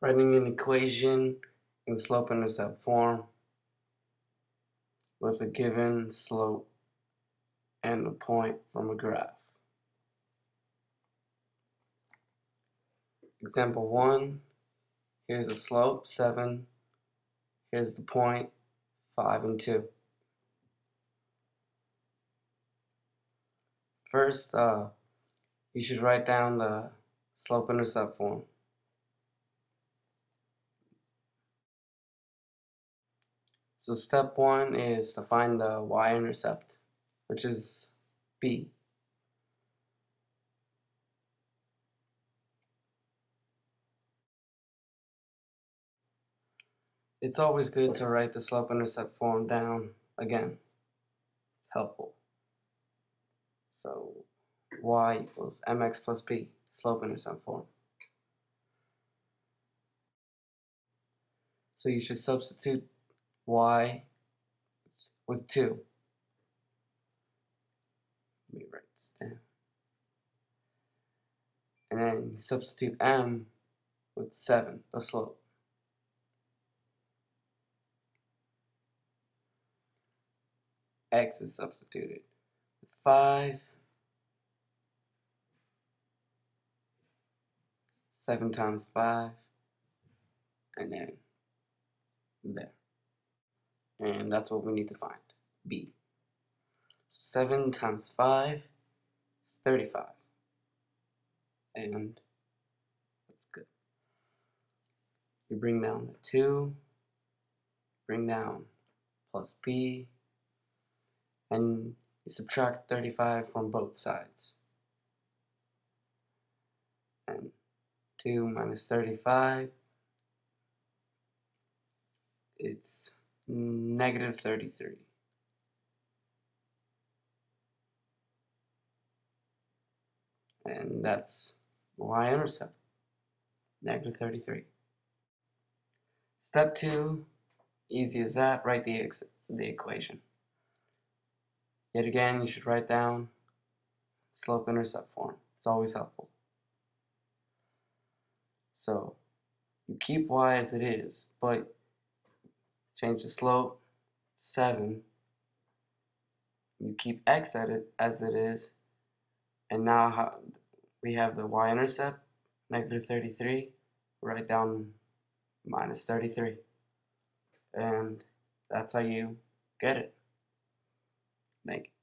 Writing an equation in the slope-intercept form with a given slope and a point from a graph. Example 1, here's a slope, 7, here's the point, 5 and 2. First, uh, you should write down the slope-intercept form. So step one is to find the y-intercept, which is b. It's always good to write the slope-intercept form down again. It's helpful. So y equals mx plus b, slope-intercept form. So you should substitute y with 2. Let me write this down. And then substitute m with 7, the slope. x is substituted with 5. 7 times 5 and then there and that's what we need to find, b. So 7 times 5 is 35, and that's good. You bring down the 2, bring down plus b, and you subtract 35 from both sides. And 2 minus 35, it's negative 33. And that's y-intercept, negative 33. Step 2, easy as that, write the, the equation. Yet again, you should write down slope-intercept form. It's always helpful. So, you keep y as it is, but change the slope 7 you keep x at it as it is. And now we have the y-intercept negative 33 write down minus 33 and that's how you get it. Thank you